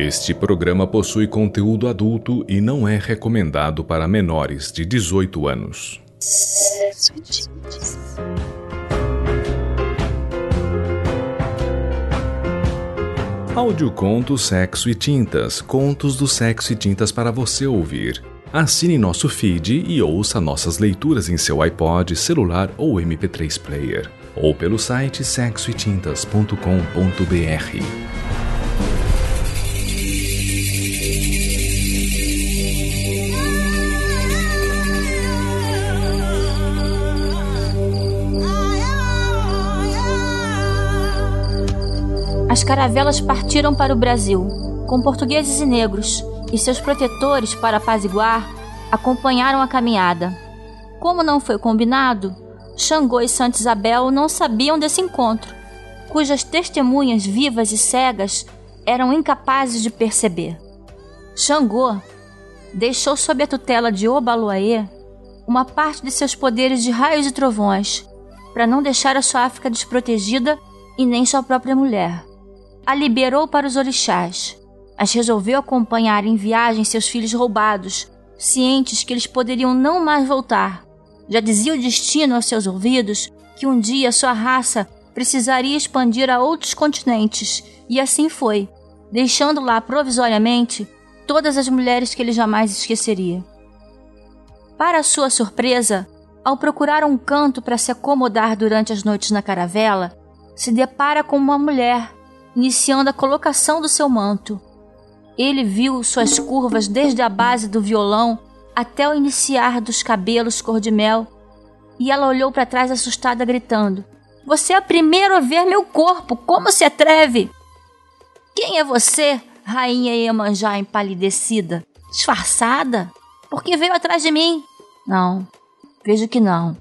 Este programa possui conteúdo adulto e não é recomendado para menores de 18 anos. Audioconto Sexo e Tintas Contos do Sexo e Tintas para você ouvir. Assine nosso feed e ouça nossas leituras em seu iPod, celular ou MP3 player, ou pelo site sexoetintas.com.br. caravelas partiram para o Brasil, com portugueses e negros, e seus protetores, para apaziguar, acompanharam a caminhada. Como não foi combinado, Xangô e Santa Isabel não sabiam desse encontro, cujas testemunhas vivas e cegas eram incapazes de perceber. Xangô deixou sob a tutela de Obaluaê uma parte de seus poderes de raios e trovões, para não deixar a sua África desprotegida e nem sua própria mulher a liberou para os orixás, mas resolveu acompanhar em viagem seus filhos roubados, cientes que eles poderiam não mais voltar. Já dizia o destino aos seus ouvidos que um dia sua raça precisaria expandir a outros continentes, e assim foi, deixando lá provisoriamente todas as mulheres que ele jamais esqueceria. Para sua surpresa, ao procurar um canto para se acomodar durante as noites na caravela, se depara com uma mulher iniciando a colocação do seu manto. Ele viu suas curvas desde a base do violão até o iniciar dos cabelos cor de mel, e ela olhou para trás assustada, gritando: Você é a primeira a ver meu corpo! Como se atreve? Quem é você, rainha Iemanjá empalidecida? Disfarçada? Por que veio atrás de mim? Não, vejo que não.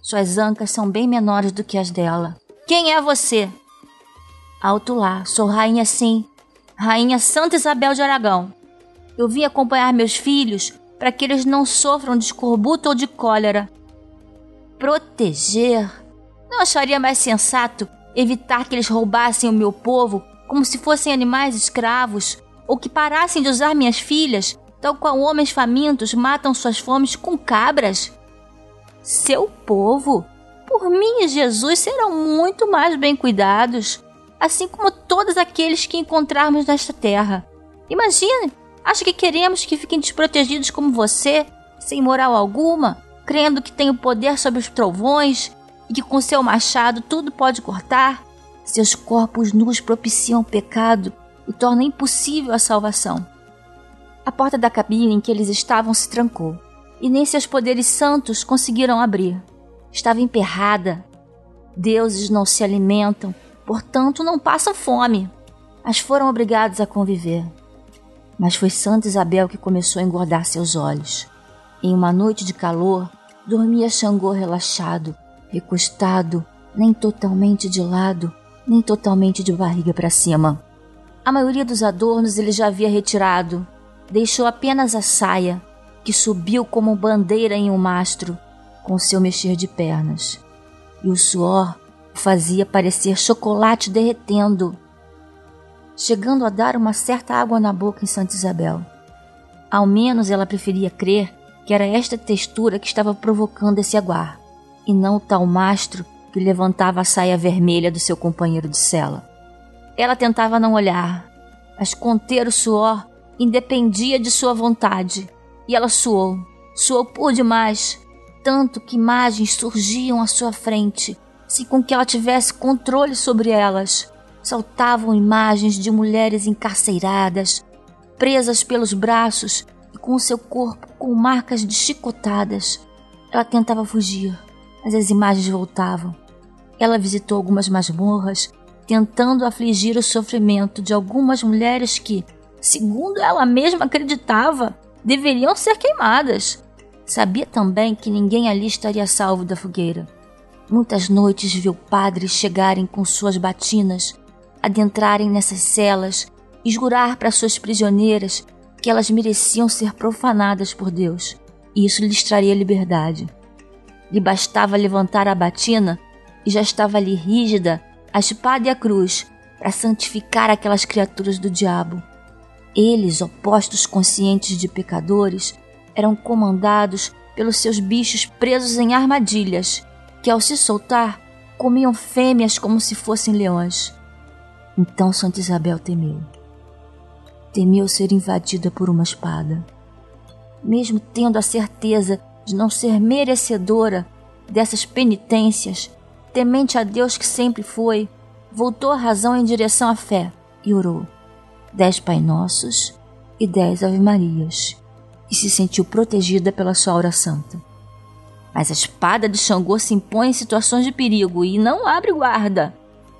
Suas ancas são bem menores do que as dela. Quem é você? Alto lá, sou rainha sim, rainha Santa Isabel de Aragão. Eu vim acompanhar meus filhos para que eles não sofram de escorbuto ou de cólera. Proteger? Não acharia mais sensato evitar que eles roubassem o meu povo como se fossem animais escravos, ou que parassem de usar minhas filhas, tal qual homens famintos matam suas fomes com cabras? Seu povo, por mim e Jesus, serão muito mais bem cuidados assim como todos aqueles que encontrarmos nesta terra. Imagine, acha que queremos que fiquem desprotegidos como você, sem moral alguma, crendo que tem o poder sobre os trovões e que com seu machado tudo pode cortar? Seus corpos nus propiciam o pecado e tornam impossível a salvação. A porta da cabine em que eles estavam se trancou, e nem seus poderes santos conseguiram abrir. Estava emperrada. Deuses não se alimentam portanto não passam fome, mas foram obrigados a conviver. Mas foi Santa Isabel que começou a engordar seus olhos. Em uma noite de calor, dormia Xangô relaxado, recostado, nem totalmente de lado, nem totalmente de barriga para cima. A maioria dos adornos ele já havia retirado, deixou apenas a saia, que subiu como bandeira em um mastro, com seu mexer de pernas. E o suor fazia parecer chocolate derretendo, chegando a dar uma certa água na boca em Santa Isabel. Ao menos ela preferia crer que era esta textura que estava provocando esse aguar, e não o tal mastro que levantava a saia vermelha do seu companheiro de cela. Ela tentava não olhar, mas conter o suor independia de sua vontade, e ela suou, suou por demais, tanto que imagens surgiam à sua frente sem com que ela tivesse controle sobre elas. Saltavam imagens de mulheres encarceiradas, presas pelos braços e com seu corpo com marcas de chicotadas. Ela tentava fugir, mas as imagens voltavam. Ela visitou algumas masmorras, tentando afligir o sofrimento de algumas mulheres que, segundo ela mesma acreditava, deveriam ser queimadas. Sabia também que ninguém ali estaria salvo da fogueira. Muitas noites viu padres chegarem com suas batinas, adentrarem nessas celas e jurar para suas prisioneiras que elas mereciam ser profanadas por Deus, e isso lhes traria liberdade. Lhe bastava levantar a batina e já estava ali rígida a espada e a cruz para santificar aquelas criaturas do diabo. Eles, opostos conscientes de pecadores, eram comandados pelos seus bichos presos em armadilhas, que ao se soltar comiam fêmeas como se fossem leões. Então Santa Isabel temeu. Temeu ser invadida por uma espada. Mesmo tendo a certeza de não ser merecedora dessas penitências, temente a Deus que sempre foi, voltou a razão em direção à fé e orou dez Pai Nossos e dez Ave Marias, e se sentiu protegida pela sua aura santa. Mas a espada de Xangô se impõe em situações de perigo e não abre guarda.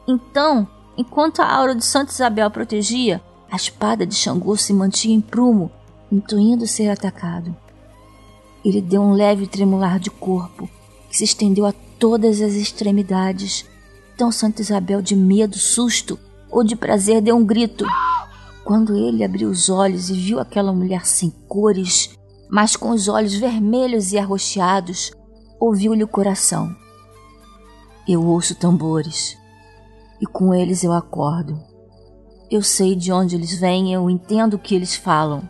Então, enquanto a aura de Santa Isabel protegia, a espada de Xangô se mantinha em prumo, intuindo ser atacado. Ele deu um leve tremular de corpo, que se estendeu a todas as extremidades. Então Santa Isabel, de medo, susto ou de prazer, deu um grito. Quando ele abriu os olhos e viu aquela mulher sem cores, mas com os olhos vermelhos e arroxeados, ouviu-lhe o coração. Eu ouço tambores, e com eles eu acordo. Eu sei de onde eles vêm, eu entendo o que eles falam.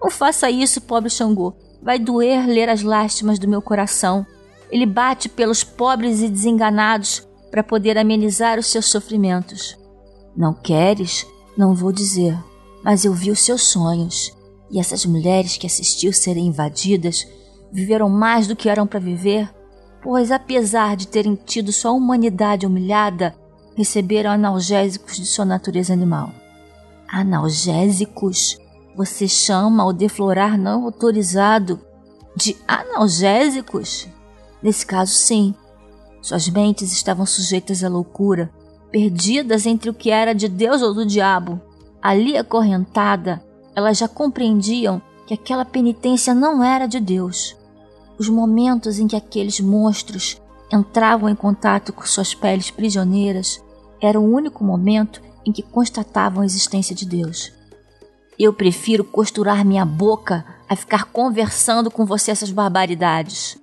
Não faça isso, pobre Xangô. Vai doer ler as lástimas do meu coração. Ele bate pelos pobres e desenganados para poder amenizar os seus sofrimentos. Não queres? Não vou dizer, mas eu vi os seus sonhos. E essas mulheres que assistiu serem invadidas viveram mais do que eram para viver, pois apesar de terem tido sua humanidade humilhada, receberam analgésicos de sua natureza animal. Analgésicos? Você chama o deflorar não autorizado de analgésicos? Nesse caso, sim. Suas mentes estavam sujeitas à loucura, perdidas entre o que era de Deus ou do diabo. Ali acorrentada, elas já compreendiam que aquela penitência não era de Deus. Os momentos em que aqueles monstros entravam em contato com suas peles prisioneiras era o único momento em que constatavam a existência de Deus. Eu prefiro costurar minha boca a ficar conversando com você essas barbaridades.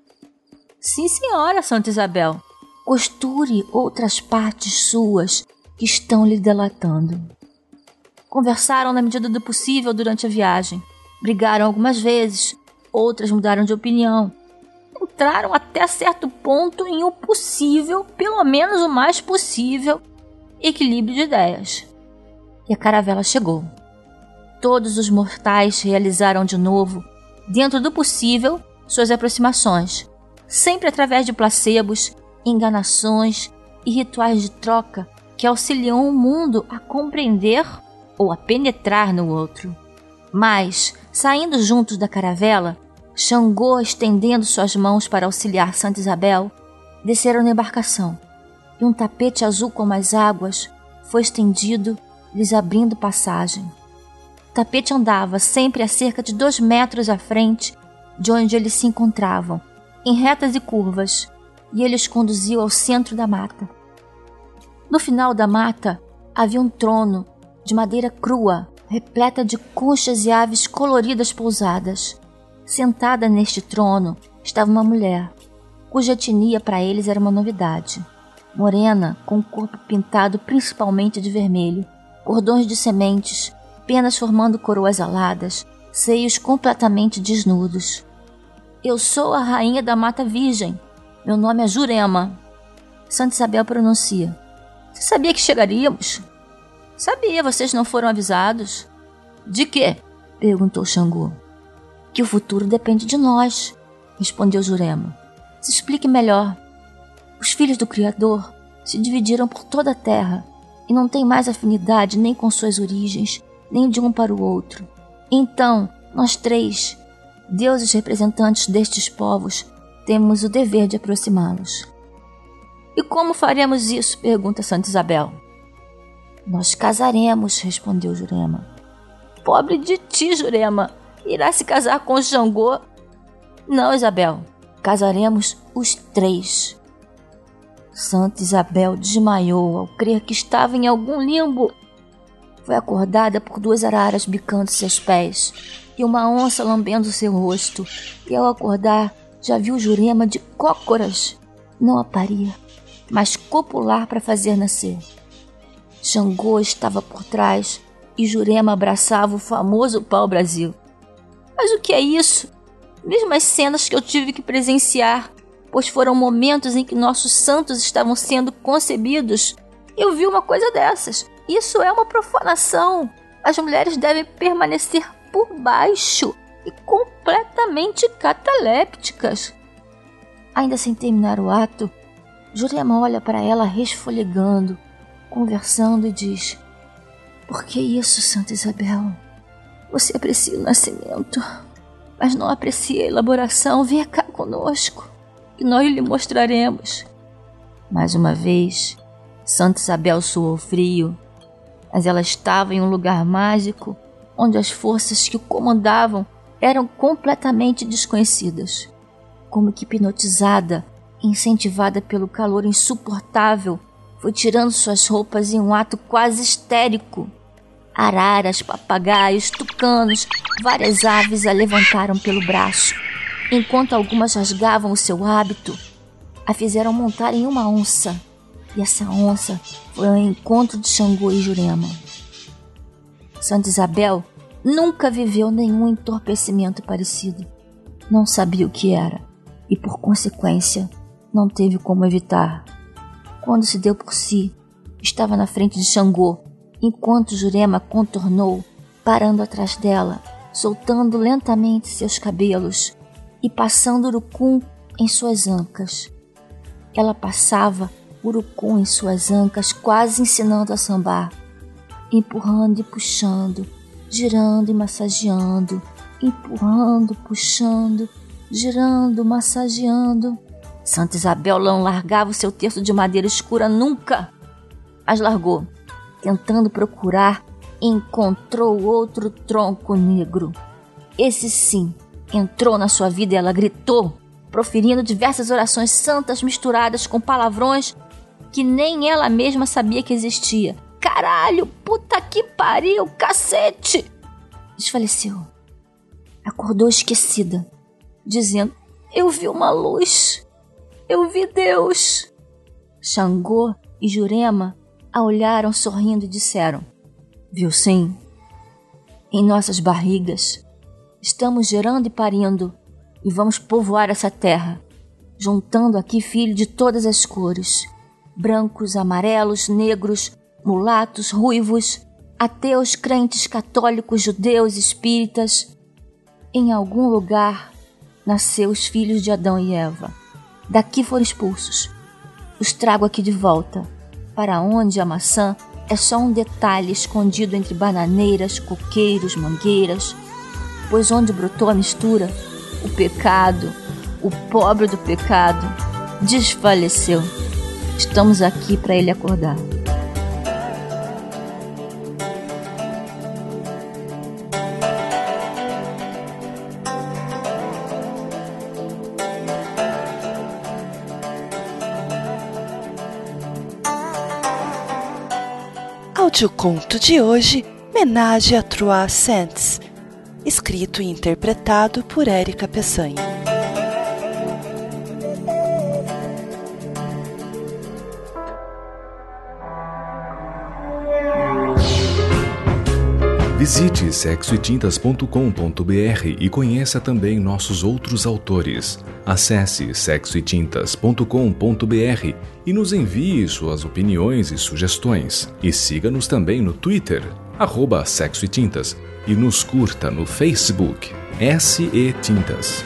Sim, senhora, Santa Isabel. Costure outras partes suas que estão lhe delatando. Conversaram na medida do possível durante a viagem. Brigaram algumas vezes, outras mudaram de opinião. Entraram até certo ponto em o possível, pelo menos o mais possível, equilíbrio de ideias. E a caravela chegou. Todos os mortais realizaram de novo, dentro do possível, suas aproximações, sempre através de placebos, enganações e rituais de troca que auxiliam o mundo a compreender ou a penetrar no outro. Mas, saindo juntos da caravela, Xangô, estendendo suas mãos para auxiliar Santa Isabel, desceram na embarcação e um tapete azul como as águas foi estendido, lhes abrindo passagem. O tapete andava sempre a cerca de dois metros à frente de onde eles se encontravam, em retas e curvas, e ele os conduziu ao centro da mata. No final da mata havia um trono de madeira crua, repleta de conchas e aves coloridas pousadas. Sentada neste trono estava uma mulher, cuja etnia para eles era uma novidade morena, com o corpo pintado principalmente de vermelho, cordões de sementes, penas formando coroas aladas, seios completamente desnudos. Eu sou a rainha da Mata Virgem. Meu nome é Jurema. Santa Isabel pronuncia. Você sabia que chegaríamos? Sabia, vocês não foram avisados. De quê? perguntou Xangô. Que o futuro depende de nós, respondeu Jurema. Se explique melhor. Os filhos do Criador se dividiram por toda a terra e não têm mais afinidade nem com suas origens, nem de um para o outro. Então, nós três, deuses representantes destes povos, temos o dever de aproximá-los. E como faremos isso? pergunta Santa Isabel. Nós casaremos, respondeu Jurema. Pobre de ti, Jurema. Irá se casar com Xangô? Não, Isabel. Casaremos os três. Santa Isabel desmaiou ao crer que estava em algum limbo. Foi acordada por duas araras bicando seus pés e uma onça lambendo seu rosto. E ao acordar, já viu Jurema de cócoras. Não a parir, mas copular para fazer nascer. Xangô estava por trás, e Jurema abraçava o famoso pau-brasil. Mas o que é isso? Mesmo as cenas que eu tive que presenciar, pois foram momentos em que nossos santos estavam sendo concebidos, eu vi uma coisa dessas. Isso é uma profanação. As mulheres devem permanecer por baixo e completamente catalépticas. Ainda sem terminar o ato, Jurema olha para ela resfolegando, conversando e diz: Por que isso, Santa Isabel? Você aprecia o nascimento, mas não aprecia a elaboração. Venha cá conosco, que nós lhe mostraremos. Mais uma vez, Santa Isabel suou frio, mas ela estava em um lugar mágico onde as forças que o comandavam eram completamente desconhecidas. Como que hipnotizada, incentivada pelo calor insuportável, foi tirando suas roupas em um ato quase histérico. Araras, papagaios, tucanos, várias aves a levantaram pelo braço, enquanto algumas rasgavam o seu hábito, a fizeram montar em uma onça, e essa onça foi ao encontro de Xangô e Jurema. Santa Isabel nunca viveu nenhum entorpecimento parecido. Não sabia o que era e, por consequência, não teve como evitar. Quando se deu por si, estava na frente de Xangô, enquanto Jurema contornou, parando atrás dela, soltando lentamente seus cabelos e passando urucum em suas ancas. Ela passava urucum em suas ancas, quase ensinando a sambar, empurrando e puxando, girando e massageando, empurrando, puxando, girando, massageando. Santa Isabel não largava o seu terço de madeira escura nunca, mas largou. Tentando procurar, encontrou outro tronco negro. Esse sim entrou na sua vida e ela gritou, proferindo diversas orações santas misturadas com palavrões que nem ela mesma sabia que existia. Caralho, puta que pariu, cacete! Desfaleceu. Acordou esquecida, dizendo: Eu vi uma luz. Eu vi Deus! Xangô e Jurema a olharam sorrindo e disseram: Viu sim? Em nossas barrigas estamos gerando e parindo e vamos povoar essa terra, juntando aqui filhos de todas as cores: brancos, amarelos, negros, mulatos, ruivos, ateus, crentes, católicos, judeus, espíritas. Em algum lugar nasceu os filhos de Adão e Eva Daqui foram expulsos. Os trago aqui de volta, para onde a maçã é só um detalhe escondido entre bananeiras, coqueiros, mangueiras, pois onde brotou a mistura, o pecado, o pobre do pecado, desfaleceu. Estamos aqui para ele acordar. Conto de hoje, Menage a Trois Saints, escrito e interpretado por Érica Peçanha. Visite sexoetintas.com.br e conheça também nossos outros autores. Acesse sexoetintas.com.br e nos envie suas opiniões e sugestões. E siga-nos também no Twitter, arroba Sexo e Tintas, e nos curta no Facebook, SE Tintas.